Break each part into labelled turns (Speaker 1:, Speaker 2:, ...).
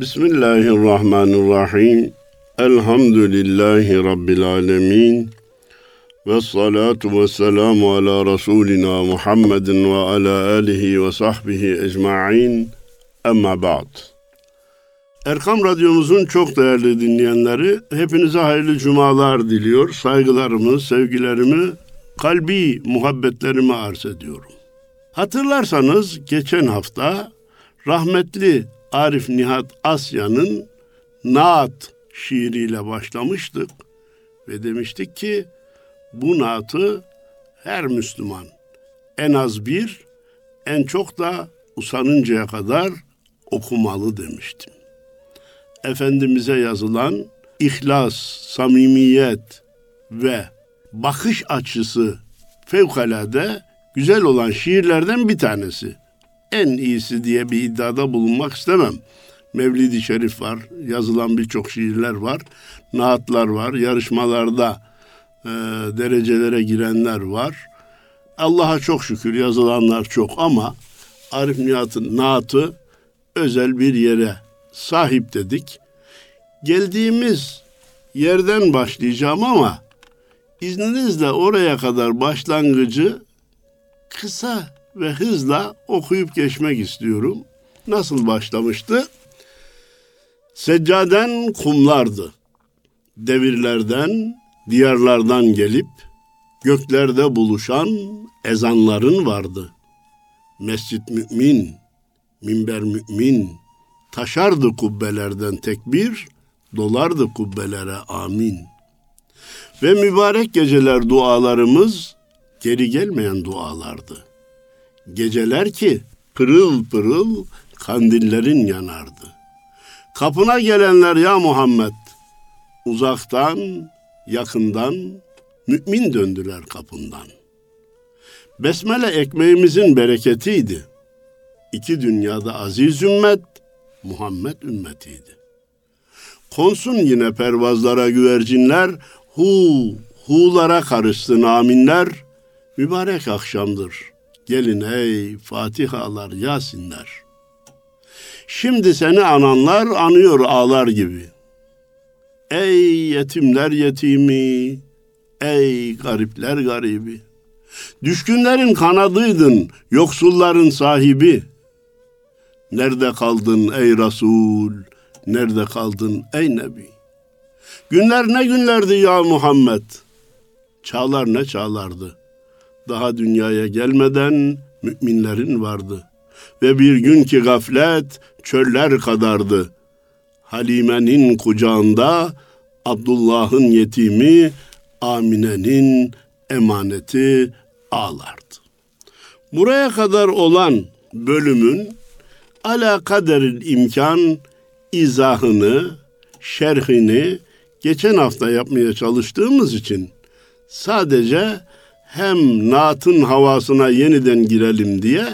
Speaker 1: Bismillahirrahmanirrahim. Elhamdülillahi Rabbil alemin. Ve salatu ve selamu ala Resulina Muhammedin ve ala alihi ve sahbihi ecma'in. Emma ba'd. Erkam Radyomuzun çok değerli dinleyenleri, hepinize hayırlı cumalar diliyor. Saygılarımı, sevgilerimi, kalbi muhabbetlerimi arz ediyorum. Hatırlarsanız geçen hafta rahmetli Arif Nihat Asya'nın Naat şiiriyle başlamıştık ve demiştik ki bu naatı her Müslüman en az bir, en çok da usanıncaya kadar okumalı demiştim. Efendimiz'e yazılan ihlas, samimiyet ve bakış açısı fevkalade güzel olan şiirlerden bir tanesi. En iyisi diye bir iddiada bulunmak istemem. Mevlid-i Şerif var, yazılan birçok şiirler var, naatlar var, yarışmalarda e, derecelere girenler var. Allah'a çok şükür yazılanlar çok ama Arif Nihat'ın naatı özel bir yere sahip dedik. Geldiğimiz yerden başlayacağım ama izninizle oraya kadar başlangıcı kısa ve hızla okuyup geçmek istiyorum. Nasıl başlamıştı? Seccaden kumlardı. Devirlerden, diyarlardan gelip göklerde buluşan ezanların vardı. Mescit mümin, minber mümin, taşardı kubbelerden tekbir, dolardı kubbelere amin. Ve mübarek geceler dualarımız geri gelmeyen dualardı. Geceler ki pırıl pırıl kandillerin yanardı. Kapına gelenler ya Muhammed, uzaktan, yakından, mümin döndüler kapından. Besmele ekmeğimizin bereketiydi. İki dünyada aziz ümmet, Muhammed ümmetiydi. Konsun yine pervazlara güvercinler, hu, hulara karışsın aminler, mübarek akşamdır. Gelin ey Fatihalar, Yasinler. Şimdi seni ananlar anıyor ağlar gibi. Ey yetimler yetimi, ey garipler garibi. Düşkünlerin kanadıydın, yoksulların sahibi. Nerede kaldın ey Resul, nerede kaldın ey Nebi? Günler ne günlerdi ya Muhammed? Çağlar ne çağlardı? Daha dünyaya gelmeden müminlerin vardı. Ve bir gün ki gaflet çöller kadardı. Halime'nin kucağında Abdullah'ın yetimi, Amine'nin emaneti ağlardı. Buraya kadar olan bölümün ala kaderil imkan izahını, şerhini geçen hafta yapmaya çalıştığımız için sadece hem naatın havasına yeniden girelim diye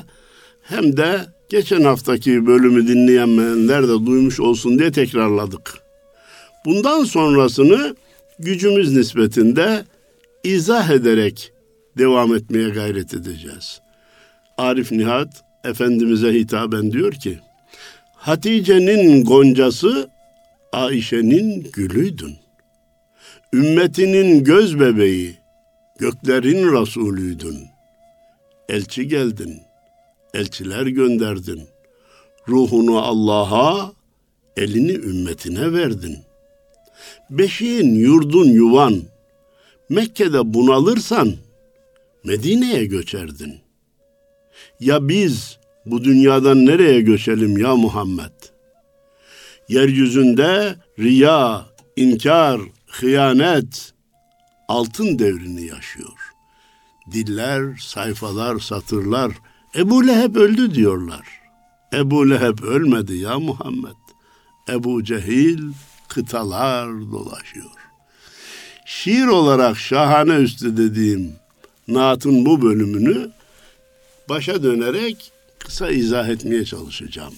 Speaker 1: hem de geçen haftaki bölümü dinleyenler de duymuş olsun diye tekrarladık. Bundan sonrasını gücümüz nispetinde izah ederek devam etmeye gayret edeceğiz. Arif Nihat Efendimiz'e hitaben diyor ki, Hatice'nin goncası Ayşe'nin gülüydün. Ümmetinin göz bebeği, göklerin Resulüydün. Elçi geldin, elçiler gönderdin. Ruhunu Allah'a, elini ümmetine verdin. Beşiğin, yurdun, yuvan, Mekke'de bunalırsan Medine'ye göçerdin. Ya biz bu dünyadan nereye göçelim ya Muhammed? Yeryüzünde riya, inkar, hıyanet altın devrini yaşıyor. Diller, sayfalar, satırlar Ebu Leheb öldü diyorlar. Ebu Leheb ölmedi ya Muhammed. Ebu Cehil kıtalar dolaşıyor. Şiir olarak şahane üstü dediğim Naat'ın bu bölümünü başa dönerek kısa izah etmeye çalışacağım.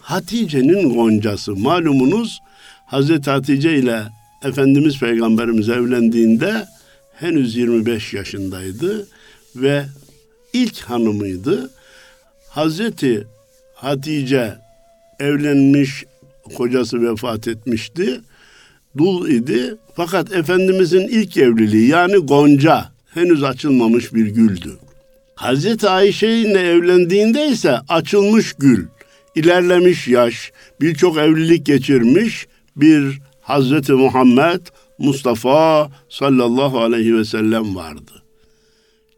Speaker 1: Hatice'nin goncası malumunuz Hazreti Hatice ile Efendimiz Peygamberimiz evlendiğinde henüz 25 yaşındaydı ve ilk hanımıydı. Hazreti Hatice evlenmiş kocası vefat etmişti. Dul idi. Fakat Efendimizin ilk evliliği yani Gonca henüz açılmamış bir güldü. Hazreti Ayşe ile evlendiğinde ise açılmış gül, ilerlemiş yaş, birçok evlilik geçirmiş bir Hazreti Muhammed Mustafa sallallahu aleyhi ve sellem vardı.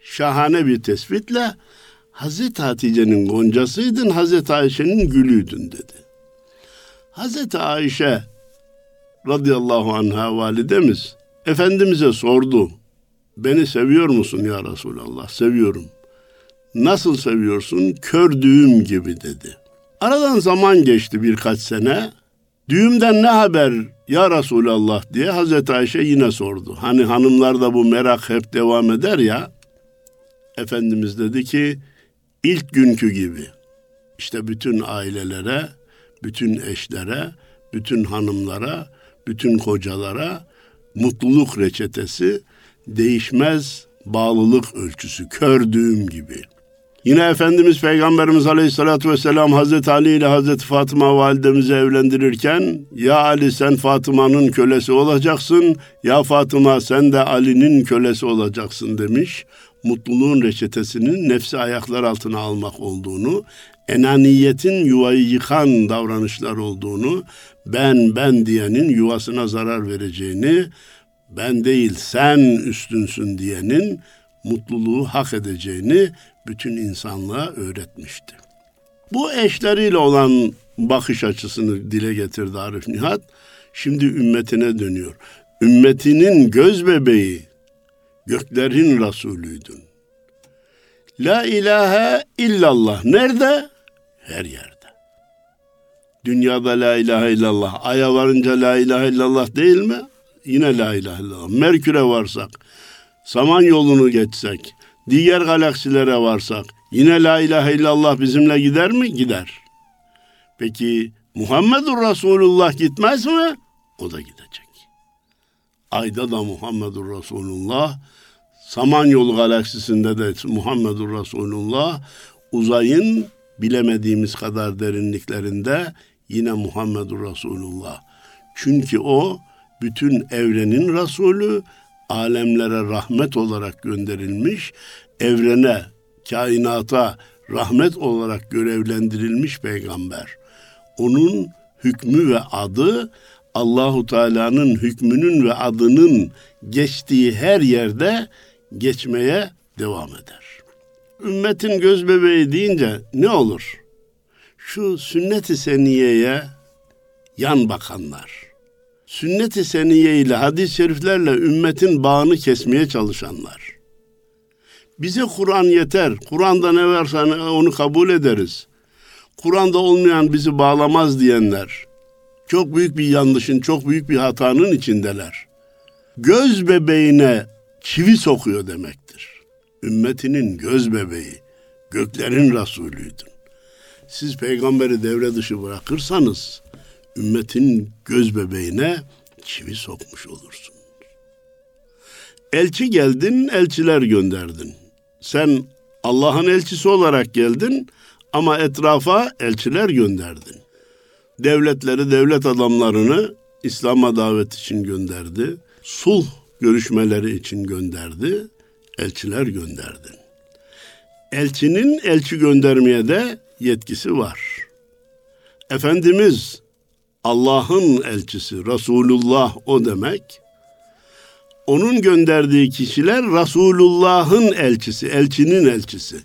Speaker 1: Şahane bir tespitle Hazreti Hatice'nin goncasıydın, Hazreti Ayşe'nin gülüydün dedi. Hazreti Ayşe radıyallahu anha validemiz Efendimiz'e sordu. Beni seviyor musun ya Resulallah? Seviyorum. Nasıl seviyorsun? Kör düğüm gibi dedi. Aradan zaman geçti birkaç sene. Düğümden ne haber ya Resulallah diye Hazreti Ayşe yine sordu. Hani hanımlarda bu merak hep devam eder ya. Efendimiz dedi ki ilk günkü gibi. İşte bütün ailelere, bütün eşlere, bütün hanımlara, bütün kocalara mutluluk reçetesi değişmez bağlılık ölçüsü, kör düğüm gibi. Yine Efendimiz Peygamberimiz Aleyhisselatü Vesselam Hazreti Ali ile Hazreti Fatıma validemizi evlendirirken ya Ali sen Fatıma'nın kölesi olacaksın ya Fatıma sen de Ali'nin kölesi olacaksın demiş. Mutluluğun reçetesinin nefsi ayaklar altına almak olduğunu, enaniyetin yuvayı yıkan davranışlar olduğunu, ben ben diyenin yuvasına zarar vereceğini, ben değil sen üstünsün diyenin mutluluğu hak edeceğini bütün insanlığa öğretmişti. Bu eşleriyle olan bakış açısını dile getirdi Arif Nihat. Şimdi ümmetine dönüyor. Ümmetinin göz bebeği, göklerin Resulüydün. La ilahe illallah. Nerede? Her yerde. Dünyada la ilahe illallah. Aya varınca la ilahe illallah değil mi? Yine la ilahe illallah. Merkür'e varsak, Saman yolunu geçsek, diğer galaksilere varsak yine la ilahe illallah bizimle gider mi? Gider. Peki Muhammedur Resulullah gitmez mi? O da gidecek. Ayda da Muhammedur Resulullah, Samanyolu galaksisinde de Muhammedur Resulullah, uzayın bilemediğimiz kadar derinliklerinde yine Muhammedur Resulullah. Çünkü o bütün evrenin Resulü, alemlere rahmet olarak gönderilmiş, evrene, kainata rahmet olarak görevlendirilmiş peygamber. Onun hükmü ve adı Allahu Teala'nın hükmünün ve adının geçtiği her yerde geçmeye devam eder. Ümmetin göz bebeği deyince ne olur? Şu sünnet-i seniyeye yan bakanlar sünnet-i seniye ile hadis-i şeriflerle ümmetin bağını kesmeye çalışanlar. Bize Kur'an yeter. Kur'an'da ne varsa onu kabul ederiz. Kur'an'da olmayan bizi bağlamaz diyenler. Çok büyük bir yanlışın, çok büyük bir hatanın içindeler. Göz bebeğine çivi sokuyor demektir. Ümmetinin göz bebeği, göklerin Resulüydün. Siz peygamberi devre dışı bırakırsanız ümmetin göz bebeğine çivi sokmuş olursun. Elçi geldin, elçiler gönderdin. Sen Allah'ın elçisi olarak geldin ama etrafa elçiler gönderdin. Devletleri, devlet adamlarını İslam'a davet için gönderdi. Sulh görüşmeleri için gönderdi. Elçiler gönderdin. Elçinin elçi göndermeye de yetkisi var. Efendimiz Allah'ın elçisi, Resulullah o demek. Onun gönderdiği kişiler Resulullah'ın elçisi, elçinin elçisi.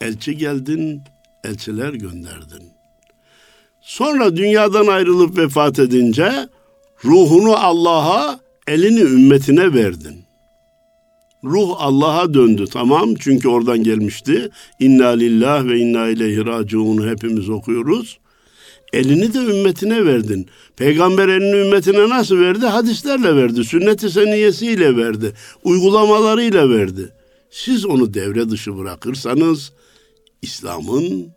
Speaker 1: Elçi geldin, elçiler gönderdin. Sonra dünyadan ayrılıp vefat edince ruhunu Allah'a, elini ümmetine verdin. Ruh Allah'a döndü tamam çünkü oradan gelmişti. İnna lillah ve inna ileyhi raciun hepimiz okuyoruz. Elini de ümmetine verdin. Peygamber elini ümmetine nasıl verdi? Hadislerle verdi. Sünnet-i seniyesiyle verdi. Uygulamalarıyla verdi. Siz onu devre dışı bırakırsanız İslam'ın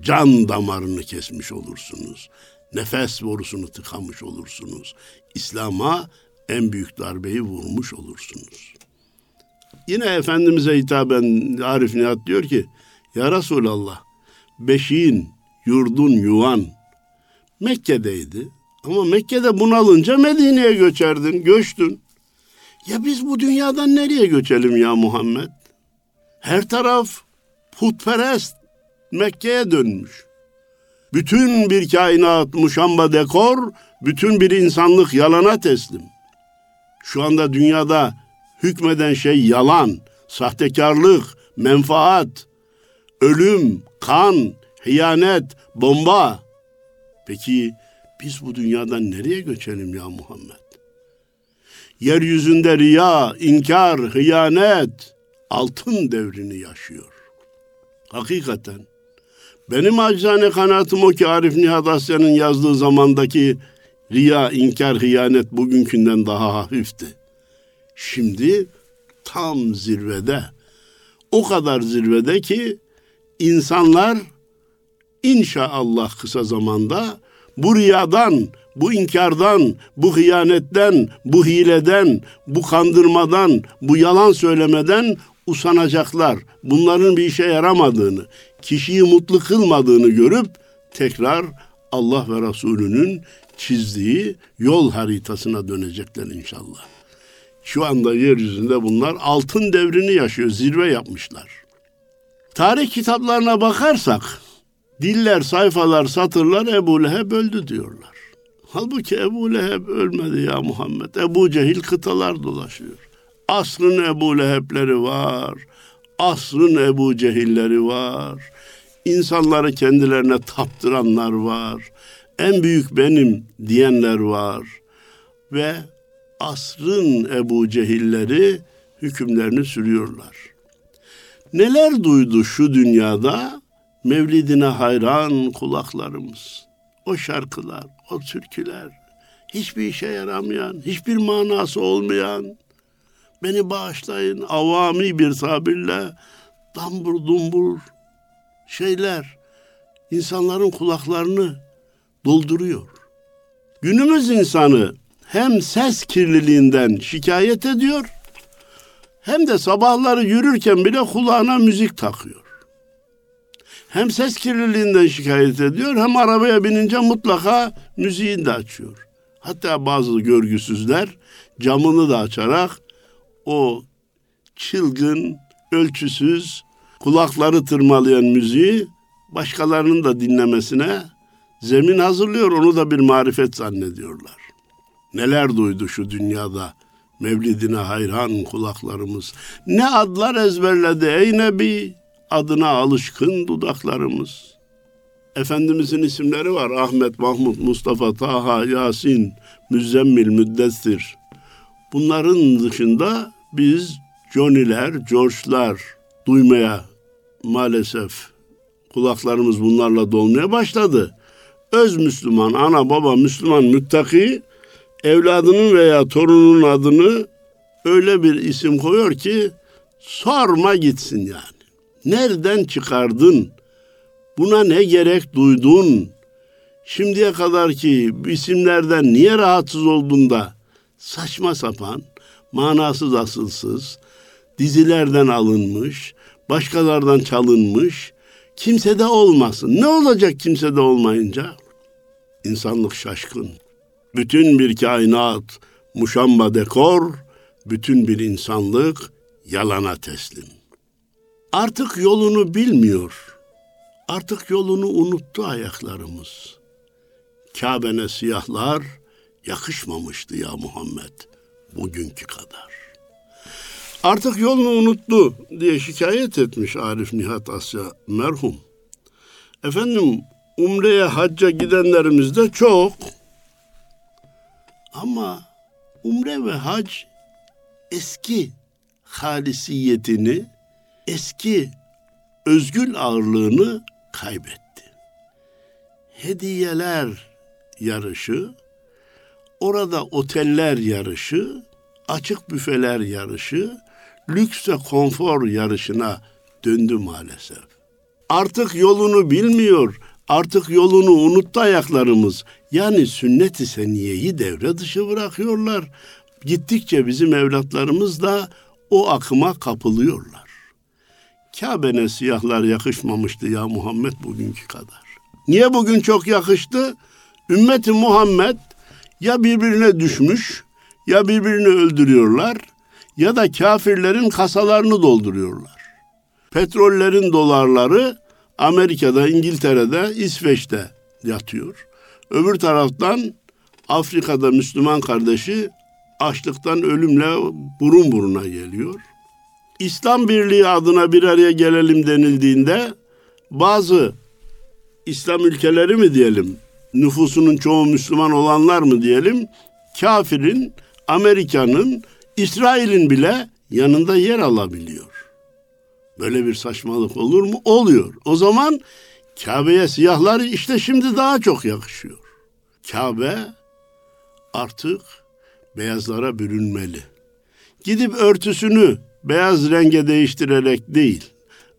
Speaker 1: can damarını kesmiş olursunuz. Nefes borusunu tıkamış olursunuz. İslam'a en büyük darbeyi vurmuş olursunuz. Yine Efendimiz'e hitaben Arif Nihat diyor ki, Ya Resulallah, beşiğin, yurdun, yuvan, Mekke'deydi. Ama Mekke'de bunalınca Medine'ye göçerdin, göçtün. Ya biz bu dünyadan nereye göçelim ya Muhammed? Her taraf putperest Mekke'ye dönmüş. Bütün bir kainat muşamba dekor, bütün bir insanlık yalana teslim. Şu anda dünyada hükmeden şey yalan, sahtekarlık, menfaat, ölüm, kan, hıyanet, bomba. Peki biz bu dünyadan nereye göçelim ya Muhammed? Yeryüzünde riya, inkar, hıyanet altın devrini yaşıyor. Hakikaten. Benim acizane kanaatim o ki Arif Nihat Asya'nın yazdığı zamandaki riya, inkar, hıyanet bugünkünden daha hafifti. Şimdi tam zirvede. O kadar zirvede ki insanlar inşallah kısa zamanda bu riyadan, bu inkardan, bu hıyanetten, bu hileden, bu kandırmadan, bu yalan söylemeden usanacaklar. Bunların bir işe yaramadığını, kişiyi mutlu kılmadığını görüp tekrar Allah ve Resulünün çizdiği yol haritasına dönecekler inşallah. Şu anda yeryüzünde bunlar altın devrini yaşıyor, zirve yapmışlar. Tarih kitaplarına bakarsak, diller, sayfalar, satırlar Ebu Leheb öldü diyorlar. Halbuki Ebu Leheb ölmedi ya Muhammed. Ebu Cehil kıtalar dolaşıyor. Asrın Ebu Leheb'leri var. Asrın Ebu Cehilleri var. İnsanları kendilerine taptıranlar var. En büyük benim diyenler var. Ve asrın Ebu Cehilleri hükümlerini sürüyorlar. Neler duydu şu dünyada? Mevlidine hayran kulaklarımız. O şarkılar, o türküler, hiçbir işe yaramayan, hiçbir manası olmayan, beni bağışlayın avami bir tabirle dambur dumbur şeyler insanların kulaklarını dolduruyor. Günümüz insanı hem ses kirliliğinden şikayet ediyor hem de sabahları yürürken bile kulağına müzik takıyor. Hem ses kirliliğinden şikayet ediyor hem arabaya binince mutlaka müziğini de açıyor. Hatta bazı görgüsüzler camını da açarak o çılgın, ölçüsüz, kulakları tırmalayan müziği başkalarının da dinlemesine zemin hazırlıyor. Onu da bir marifet zannediyorlar. Neler duydu şu dünyada mevlidine hayran kulaklarımız. Ne adlar ezberledi ey Nebi adına alışkın dudaklarımız. Efendimizin isimleri var. Ahmet, Mahmut, Mustafa, Taha, Yasin, Müzzemmil, Müddessir. Bunların dışında biz Johnny'ler, George'lar duymaya maalesef kulaklarımız bunlarla dolmaya başladı. Öz Müslüman, ana baba Müslüman müttaki evladının veya torununun adını öyle bir isim koyuyor ki sorma gitsin yani. Nereden çıkardın? Buna ne gerek duydun? Şimdiye kadar ki isimlerden niye rahatsız oldun da saçma sapan, manasız asılsız, dizilerden alınmış, başkalardan çalınmış, kimsede olmasın. Ne olacak kimsede olmayınca? İnsanlık şaşkın. Bütün bir kainat muşamba dekor, bütün bir insanlık yalana teslim. Artık yolunu bilmiyor. Artık yolunu unuttu ayaklarımız. Kabe'ne siyahlar yakışmamıştı ya Muhammed bugünkü kadar. Artık yolunu unuttu diye şikayet etmiş Arif Nihat Asya merhum. Efendim umreye hacca gidenlerimiz de çok. Ama umre ve hac eski halisiyetini, eski özgül ağırlığını kaybetti. Hediyeler yarışı, orada oteller yarışı, açık büfeler yarışı, lüks ve konfor yarışına döndü maalesef. Artık yolunu bilmiyor, artık yolunu unuttu ayaklarımız. Yani sünnet-i seniyeyi devre dışı bırakıyorlar. Gittikçe bizim evlatlarımız da o akıma kapılıyorlar. Kabe'ne siyahlar yakışmamıştı ya Muhammed bugünkü kadar. Niye bugün çok yakıştı? Ümmeti Muhammed ya birbirine düşmüş ya birbirini öldürüyorlar ya da kafirlerin kasalarını dolduruyorlar. Petrollerin dolarları Amerika'da, İngiltere'de, İsveç'te yatıyor. Öbür taraftan Afrika'da Müslüman kardeşi açlıktan ölümle burun buruna geliyor. İslam Birliği adına bir araya gelelim denildiğinde bazı İslam ülkeleri mi diyelim, nüfusunun çoğu Müslüman olanlar mı diyelim, kafirin, Amerika'nın, İsrail'in bile yanında yer alabiliyor. Böyle bir saçmalık olur mu? Oluyor. O zaman Kabe'ye siyahlar işte şimdi daha çok yakışıyor. Kabe artık beyazlara bürünmeli. Gidip örtüsünü beyaz renge değiştirerek değil,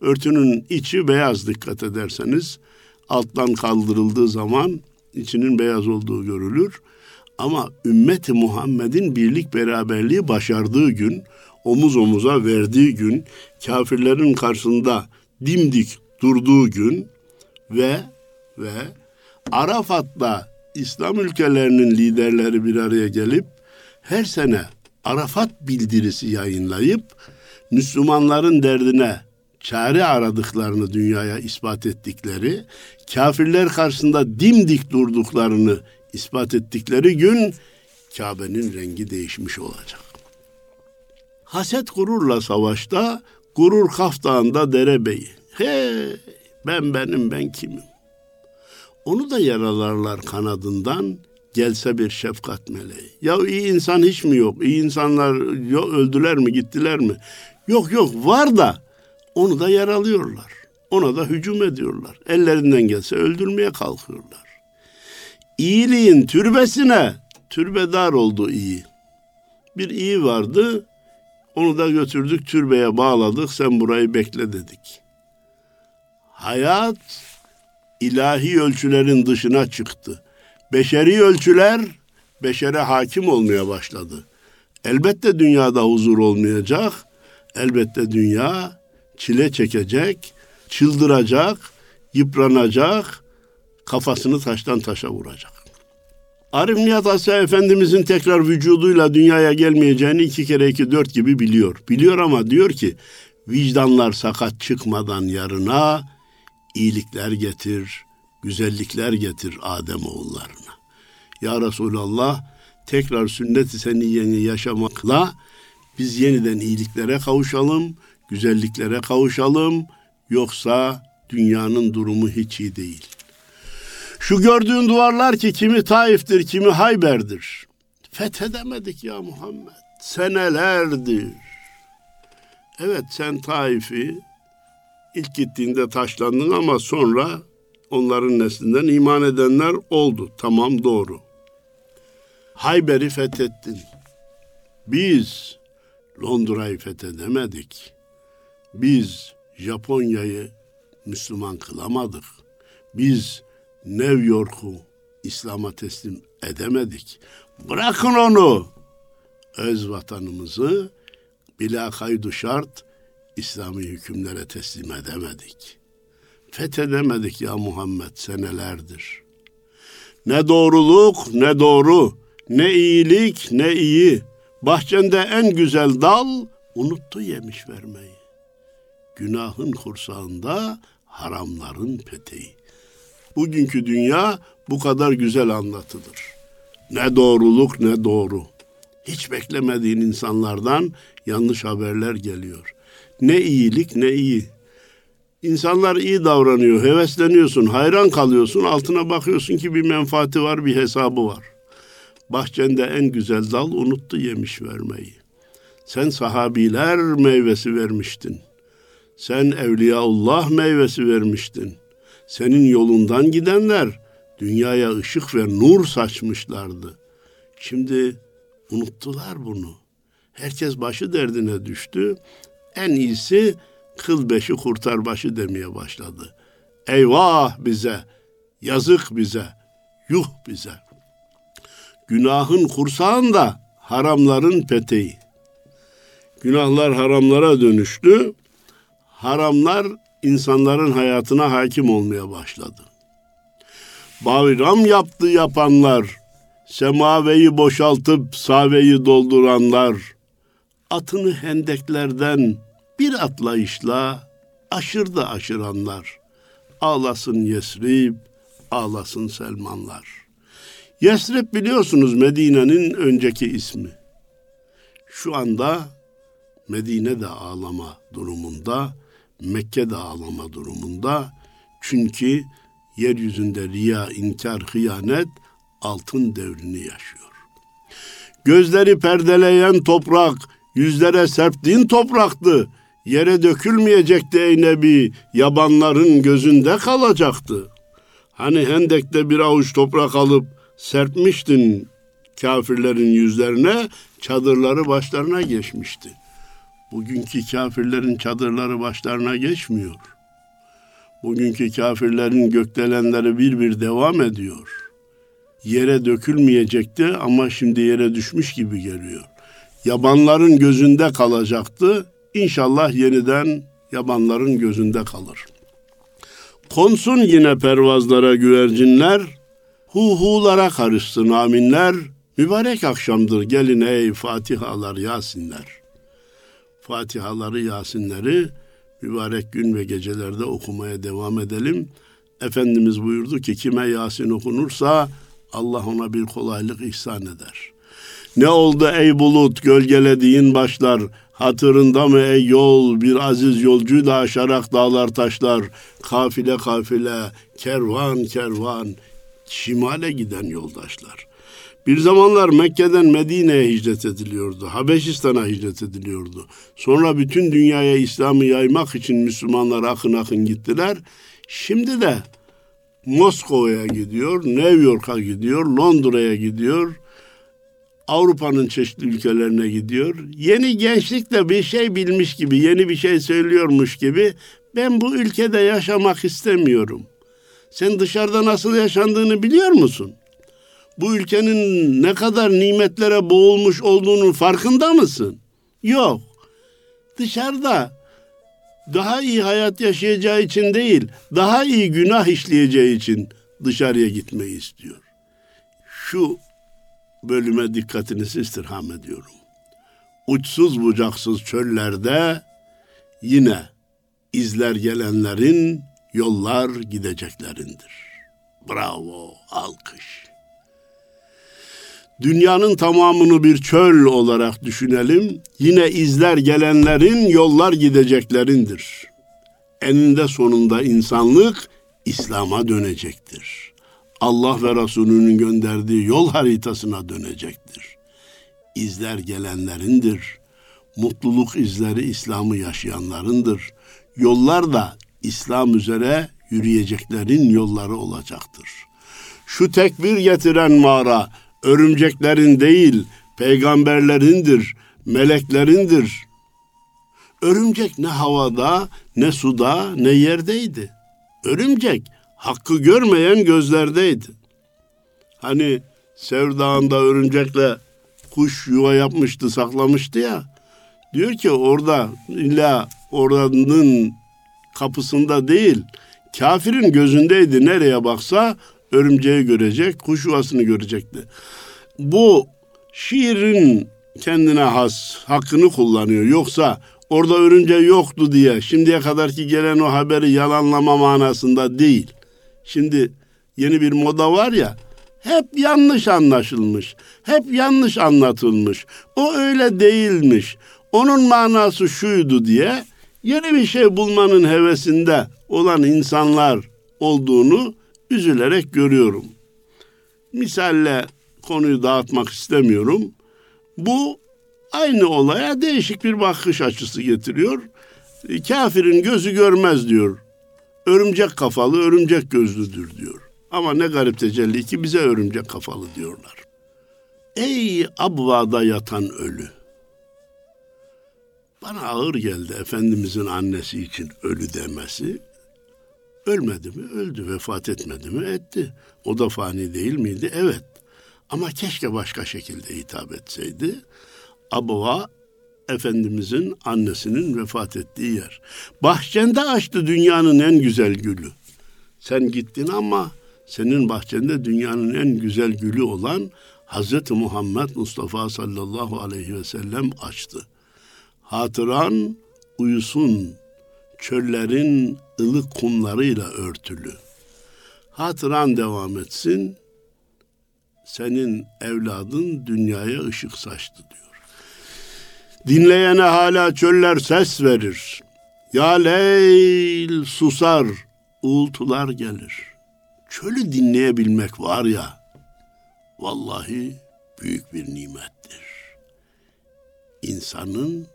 Speaker 1: örtünün içi beyaz dikkat ederseniz, alttan kaldırıldığı zaman içinin beyaz olduğu görülür. Ama ümmeti Muhammed'in birlik beraberliği başardığı gün, omuz omuza verdiği gün, kafirlerin karşısında dimdik durduğu gün ve ve Arafat'ta İslam ülkelerinin liderleri bir araya gelip her sene Arafat bildirisi yayınlayıp Müslümanların derdine çare aradıklarını dünyaya ispat ettikleri, kafirler karşısında dimdik durduklarını ispat ettikleri gün Kabe'nin rengi değişmiş olacak. Haset gururla savaşta, gurur kaftağında derebeyi. He, ben benim ben kimim? Onu da yaralarlar kanadından, gelse bir şefkat meleği. Ya iyi insan hiç mi yok? İyi insanlar yok, öldüler mi, gittiler mi? Yok yok var da onu da yaralıyorlar. Ona da hücum ediyorlar. Ellerinden gelse öldürmeye kalkıyorlar. İyiliğin türbesine türbedar oldu iyi. Bir iyi vardı. Onu da götürdük türbeye bağladık. Sen burayı bekle dedik. Hayat ilahi ölçülerin dışına çıktı. Beşeri ölçüler beşere hakim olmaya başladı. Elbette dünyada huzur olmayacak. Elbette dünya çile çekecek, çıldıracak, yıpranacak, kafasını taştan taşa vuracak. Arif Nihat Asya Efendimizin tekrar vücuduyla dünyaya gelmeyeceğini iki kere iki dört gibi biliyor. Biliyor ama diyor ki vicdanlar sakat çıkmadan yarına iyilikler getir, güzellikler getir Adem oğullarına. Ya Resulallah tekrar sünnet-i seniyeni yaşamakla biz yeniden iyiliklere kavuşalım, güzelliklere kavuşalım. Yoksa dünyanın durumu hiç iyi değil. Şu gördüğün duvarlar ki kimi Taif'tir, kimi Hayber'dir. Fethedemedik ya Muhammed. Senelerdir. Evet sen Taif'i ilk gittiğinde taşlandın ama sonra onların neslinden iman edenler oldu. Tamam doğru. Hayber'i fethettin. Biz Londra'yı fethedemedik. Biz Japonya'yı Müslüman kılamadık. Biz New York'u İslam'a teslim edemedik. Bırakın onu. Öz vatanımızı bila kaydu şart İslami hükümlere teslim edemedik. Fethedemedik ya Muhammed senelerdir. Ne doğruluk ne doğru, ne iyilik ne iyi. Bahçende en güzel dal unuttu yemiş vermeyi. Günahın kursağında haramların peteği. Bugünkü dünya bu kadar güzel anlatılır. Ne doğruluk ne doğru. Hiç beklemediğin insanlardan yanlış haberler geliyor. Ne iyilik ne iyi. İnsanlar iyi davranıyor, hevesleniyorsun, hayran kalıyorsun, altına bakıyorsun ki bir menfaati var, bir hesabı var. Bahçende en güzel dal unuttu yemiş vermeyi. Sen sahabiler meyvesi vermiştin. Sen Evliyaullah meyvesi vermiştin. Senin yolundan gidenler dünyaya ışık ve nur saçmışlardı. Şimdi unuttular bunu. Herkes başı derdine düştü. En iyisi kıl beşi kurtar başı demeye başladı. Eyvah bize, yazık bize, yuh bize. Günahın kursağında haramların peteği. Günahlar haramlara dönüştü. Haramlar insanların hayatına hakim olmaya başladı. Bayram yaptı yapanlar, semaveyi boşaltıp saveyi dolduranlar, atını hendeklerden bir atlayışla aşırdı aşıranlar. Ağlasın Yesrib, ağlasın Selmanlar. Yesrib biliyorsunuz Medine'nin önceki ismi. Şu anda Medine de ağlama durumunda, Mekke de ağlama durumunda. Çünkü yeryüzünde riya, inkar, hıyanet altın devrini yaşıyor. Gözleri perdeleyen toprak, yüzlere serptiğin topraktı. Yere dökülmeyecekti ey Nebi, yabanların gözünde kalacaktı. Hani Hendek'te bir avuç toprak alıp serpmiştin kafirlerin yüzlerine, çadırları başlarına geçmişti. Bugünkü kafirlerin çadırları başlarına geçmiyor. Bugünkü kafirlerin gökdelenleri bir bir devam ediyor. Yere dökülmeyecekti ama şimdi yere düşmüş gibi geliyor. Yabanların gözünde kalacaktı. İnşallah yeniden yabanların gözünde kalır. Konsun yine pervazlara güvercinler, hu hulara karışsın aminler, mübarek akşamdır gelin ey Fatihalar Yasinler. Fatihaları Yasinleri mübarek gün ve gecelerde okumaya devam edelim. Efendimiz buyurdu ki kime Yasin okunursa Allah ona bir kolaylık ihsan eder. Ne oldu ey bulut gölgelediğin başlar, hatırında mı ey yol bir aziz yolcuyu da aşarak dağlar taşlar, kafile kafile, kervan kervan, şimale giden yoldaşlar. Bir zamanlar Mekke'den Medine'ye hicret ediliyordu. Habeşistan'a hicret ediliyordu. Sonra bütün dünyaya İslam'ı yaymak için Müslümanlar akın akın gittiler. Şimdi de Moskova'ya gidiyor, New York'a gidiyor, Londra'ya gidiyor. Avrupa'nın çeşitli ülkelerine gidiyor. Yeni gençlik de bir şey bilmiş gibi, yeni bir şey söylüyormuş gibi ben bu ülkede yaşamak istemiyorum. Sen dışarıda nasıl yaşandığını biliyor musun? Bu ülkenin ne kadar nimetlere boğulmuş olduğunun farkında mısın? Yok. Dışarıda daha iyi hayat yaşayacağı için değil, daha iyi günah işleyeceği için dışarıya gitmeyi istiyor. Şu bölüme dikkatinizi istirham ediyorum. Uçsuz bucaksız çöllerde yine izler gelenlerin yollar gideceklerindir. Bravo, alkış. Dünyanın tamamını bir çöl olarak düşünelim. Yine izler gelenlerin yollar gideceklerindir. Eninde sonunda insanlık İslam'a dönecektir. Allah ve Resulünün gönderdiği yol haritasına dönecektir. İzler gelenlerindir. Mutluluk izleri İslam'ı yaşayanlarındır. Yollar da İslam üzere yürüyeceklerin yolları olacaktır. Şu tekbir getiren mağara örümceklerin değil, peygamberlerindir, meleklerindir. Örümcek ne havada, ne suda, ne yerdeydi. Örümcek hakkı görmeyen gözlerdeydi. Hani Sevdağ'ında örümcekle kuş yuva yapmıştı, saklamıştı ya. Diyor ki orada illa oranın kapısında değil, kafirin gözündeydi. Nereye baksa örümceği görecek, kuş yuvasını görecekti. Bu şiirin kendine has hakkını kullanıyor. Yoksa orada örümcek yoktu diye şimdiye kadarki gelen o haberi yalanlama manasında değil. Şimdi yeni bir moda var ya hep yanlış anlaşılmış. Hep yanlış anlatılmış. O öyle değilmiş. Onun manası şuydu diye yeni bir şey bulmanın hevesinde olan insanlar olduğunu üzülerek görüyorum. Misalle konuyu dağıtmak istemiyorum. Bu aynı olaya değişik bir bakış açısı getiriyor. Kafirin gözü görmez diyor. Örümcek kafalı, örümcek gözlüdür diyor. Ama ne garip tecelli ki bize örümcek kafalı diyorlar. Ey abvada yatan ölü. Bana ağır geldi Efendimizin annesi için ölü demesi. Ölmedi mi? Öldü. Vefat etmedi mi? Etti. O da fani değil miydi? Evet. Ama keşke başka şekilde hitap etseydi. Abuha Efendimizin annesinin vefat ettiği yer. Bahçende açtı dünyanın en güzel gülü. Sen gittin ama senin bahçende dünyanın en güzel gülü olan Hazreti Muhammed Mustafa sallallahu aleyhi ve sellem açtı. Hatıran uyusun çöllerin ılık kumlarıyla örtülü. Hatıran devam etsin, senin evladın dünyaya ışık saçtı diyor. Dinleyene hala çöller ses verir. Ya Leyl susar, uğultular gelir. Çölü dinleyebilmek var ya, vallahi büyük bir nimettir. İnsanın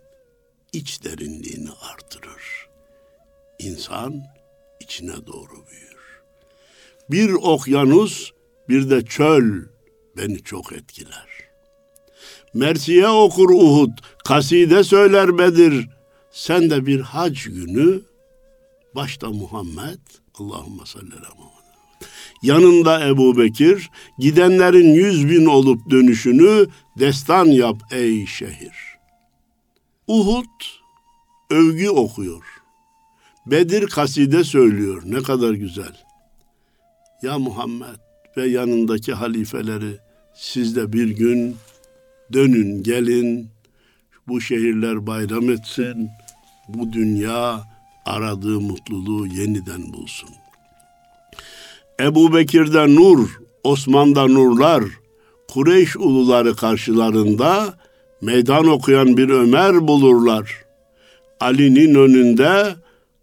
Speaker 1: iç derinliğini artırır. İnsan içine doğru büyür. Bir okyanus, bir de çöl beni çok etkiler. Mersiye okur Uhud, kaside söyler Bedir. Sen de bir hac günü, başta Muhammed, Allahümme salli Yanında Ebu Bekir, gidenlerin yüz bin olup dönüşünü destan yap ey şehir. Uhud övgü okuyor. Bedir kaside söylüyor. Ne kadar güzel. Ya Muhammed ve yanındaki halifeleri siz de bir gün dönün gelin bu şehirler bayram etsin bu dünya aradığı mutluluğu yeniden bulsun. Ebu Bekir'de nur, Osman'da nurlar, Kureyş uluları karşılarında meydan okuyan bir Ömer bulurlar. Ali'nin önünde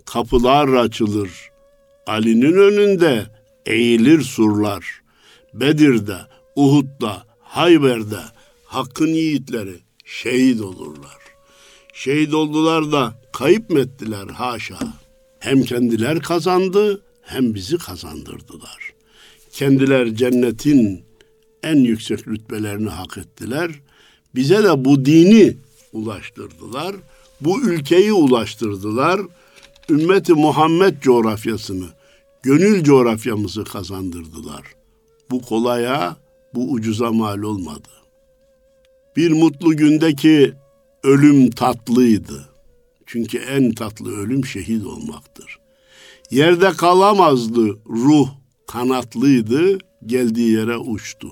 Speaker 1: kapılar açılır. Ali'nin önünde eğilir surlar. Bedir'de, Uhud'da, Hayber'de Hakk'ın yiğitleri şehit olurlar. Şehit oldular da kayıp mı ettiler haşa. Hem kendiler kazandı hem bizi kazandırdılar. Kendiler cennetin en yüksek rütbelerini hak ettiler. Bize de bu dini ulaştırdılar. Bu ülkeyi ulaştırdılar. Ümmeti Muhammed coğrafyasını, gönül coğrafyamızı kazandırdılar. Bu kolaya, bu ucuza mal olmadı. Bir mutlu gündeki ölüm tatlıydı. Çünkü en tatlı ölüm şehit olmaktır. Yerde kalamazdı ruh, kanatlıydı, geldiği yere uçtu.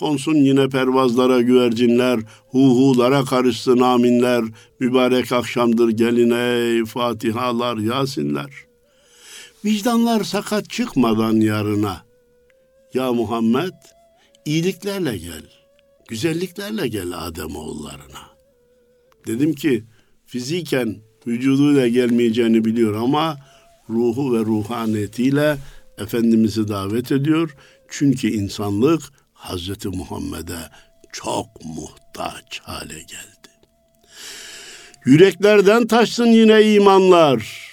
Speaker 1: Konsun yine pervazlara güvercinler, huhulara karışsın aminler, mübarek akşamdır gelin ey Fatihalar, Yasinler. Vicdanlar sakat çıkmadan yarına. Ya Muhammed, iyiliklerle gel, güzelliklerle gel Adem oğullarına. Dedim ki, fiziken vücuduyla gelmeyeceğini biliyor ama ruhu ve ruhaniyetiyle Efendimiz'i davet ediyor. Çünkü insanlık Hazreti Muhammed'e çok muhtaç hale geldi. Yüreklerden taşsın yine imanlar.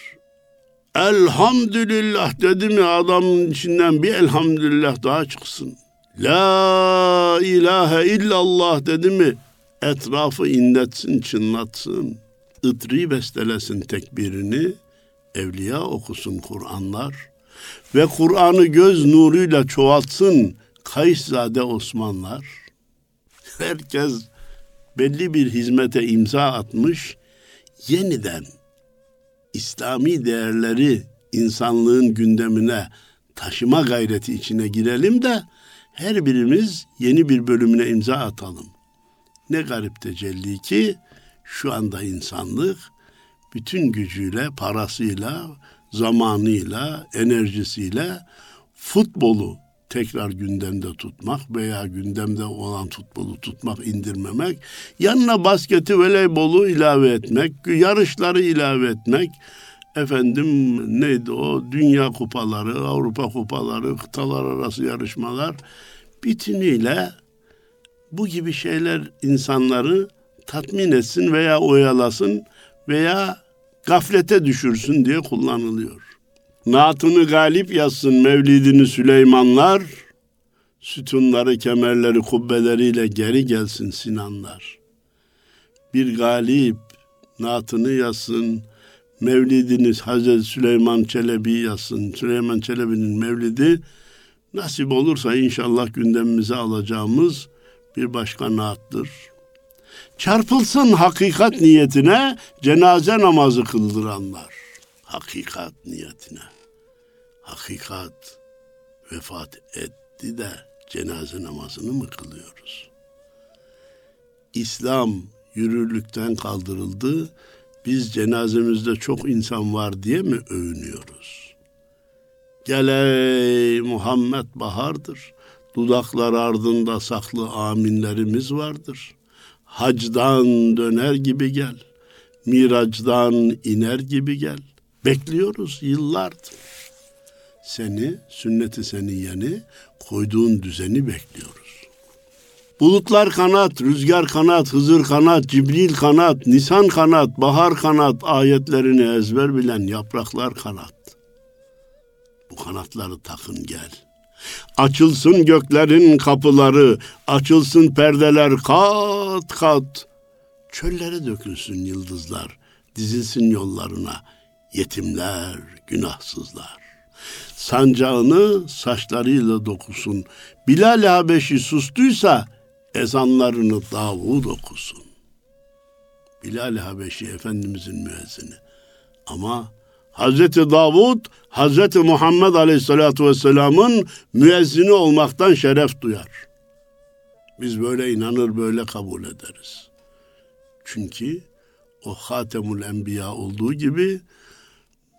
Speaker 1: Elhamdülillah dedi mi adamın içinden bir elhamdülillah daha çıksın. La ilahe illallah dedi mi etrafı indetsin, çınlatsın. Itri bestelesin tekbirini, evliya okusun Kur'anlar ve Kur'an'ı göz nuruyla çoğaltsın Kayıszade Osmanlar. Herkes belli bir hizmete imza atmış, yeniden İslami değerleri insanlığın gündemine taşıma gayreti içine girelim de her birimiz yeni bir bölümüne imza atalım. Ne garip tecelli ki şu anda insanlık bütün gücüyle, parasıyla, zamanıyla, enerjisiyle futbolu tekrar gündemde tutmak veya gündemde olan futbolu tutmak, indirmemek, yanına basketi, voleybolu ilave etmek, yarışları ilave etmek, efendim neydi o dünya kupaları, Avrupa kupaları, kıtalar arası yarışmalar bütünüyle bu gibi şeyler insanları tatmin etsin veya oyalasın veya gaflete düşürsün diye kullanılıyor. Naatını galip yazsın mevlidini Süleymanlar, sütunları, kemerleri, kubbeleriyle geri gelsin Sinanlar. Bir galip naatını yazsın, mevlidini Hazreti Süleyman Çelebi yazsın. Süleyman Çelebi'nin mevlidi nasip olursa inşallah gündemimize alacağımız bir başka naattır. Çarpılsın hakikat niyetine cenaze namazı kıldıranlar. Hakikat niyetine hakikat vefat etti de cenaze namazını mı kılıyoruz? İslam yürürlükten kaldırıldı. Biz cenazemizde çok insan var diye mi övünüyoruz? Gel ey Muhammed bahardır. Dudaklar ardında saklı aminlerimiz vardır. Hacdan döner gibi gel. Miracdan iner gibi gel. Bekliyoruz yıllardır. Seni, sünneti seni yeni, koyduğun düzeni bekliyoruz. Bulutlar kanat, rüzgar kanat, Hızır kanat, Cibril kanat, Nisan kanat, bahar kanat, ayetlerini ezber bilen yapraklar kanat. Bu kanatları takın gel. Açılsın göklerin kapıları, açılsın perdeler kat kat. Çöllere dökülsün yıldızlar, dizilsin yollarına yetimler, günahsızlar. Sancağını saçlarıyla dokusun. Bilal Habeşi sustuysa ezanlarını Davud okusun. Bilal Habeşi Efendimizin müezzini. Ama Hazreti Davud, Hazreti Muhammed Aleyhisselatü Vesselam'ın müezzini olmaktan şeref duyar. Biz böyle inanır, böyle kabul ederiz. Çünkü o Hatemul Enbiya olduğu gibi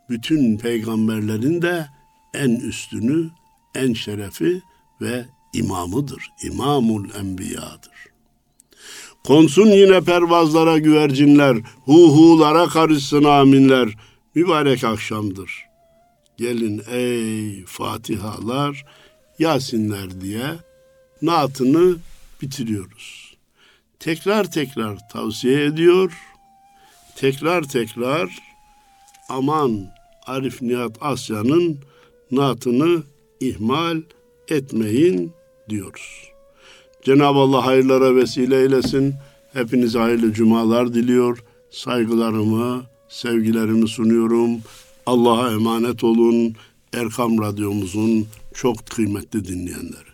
Speaker 1: bütün peygamberlerin de en üstünü, en şerefi ve imamıdır. İmamul Enbiya'dır. Konsun yine pervazlara güvercinler, hu hulara karışsın aminler. Mübarek akşamdır. Gelin ey Fatihalar, Yasinler diye naatını bitiriyoruz. Tekrar tekrar tavsiye ediyor. Tekrar tekrar aman Arif Nihat Asya'nın naatını ihmal etmeyin diyoruz. Cenab-ı Allah hayırlara vesile eylesin. Hepinize hayırlı cumalar diliyor. Saygılarımı, sevgilerimi sunuyorum. Allah'a emanet olun. Erkam Radyomuzun çok kıymetli dinleyenleri.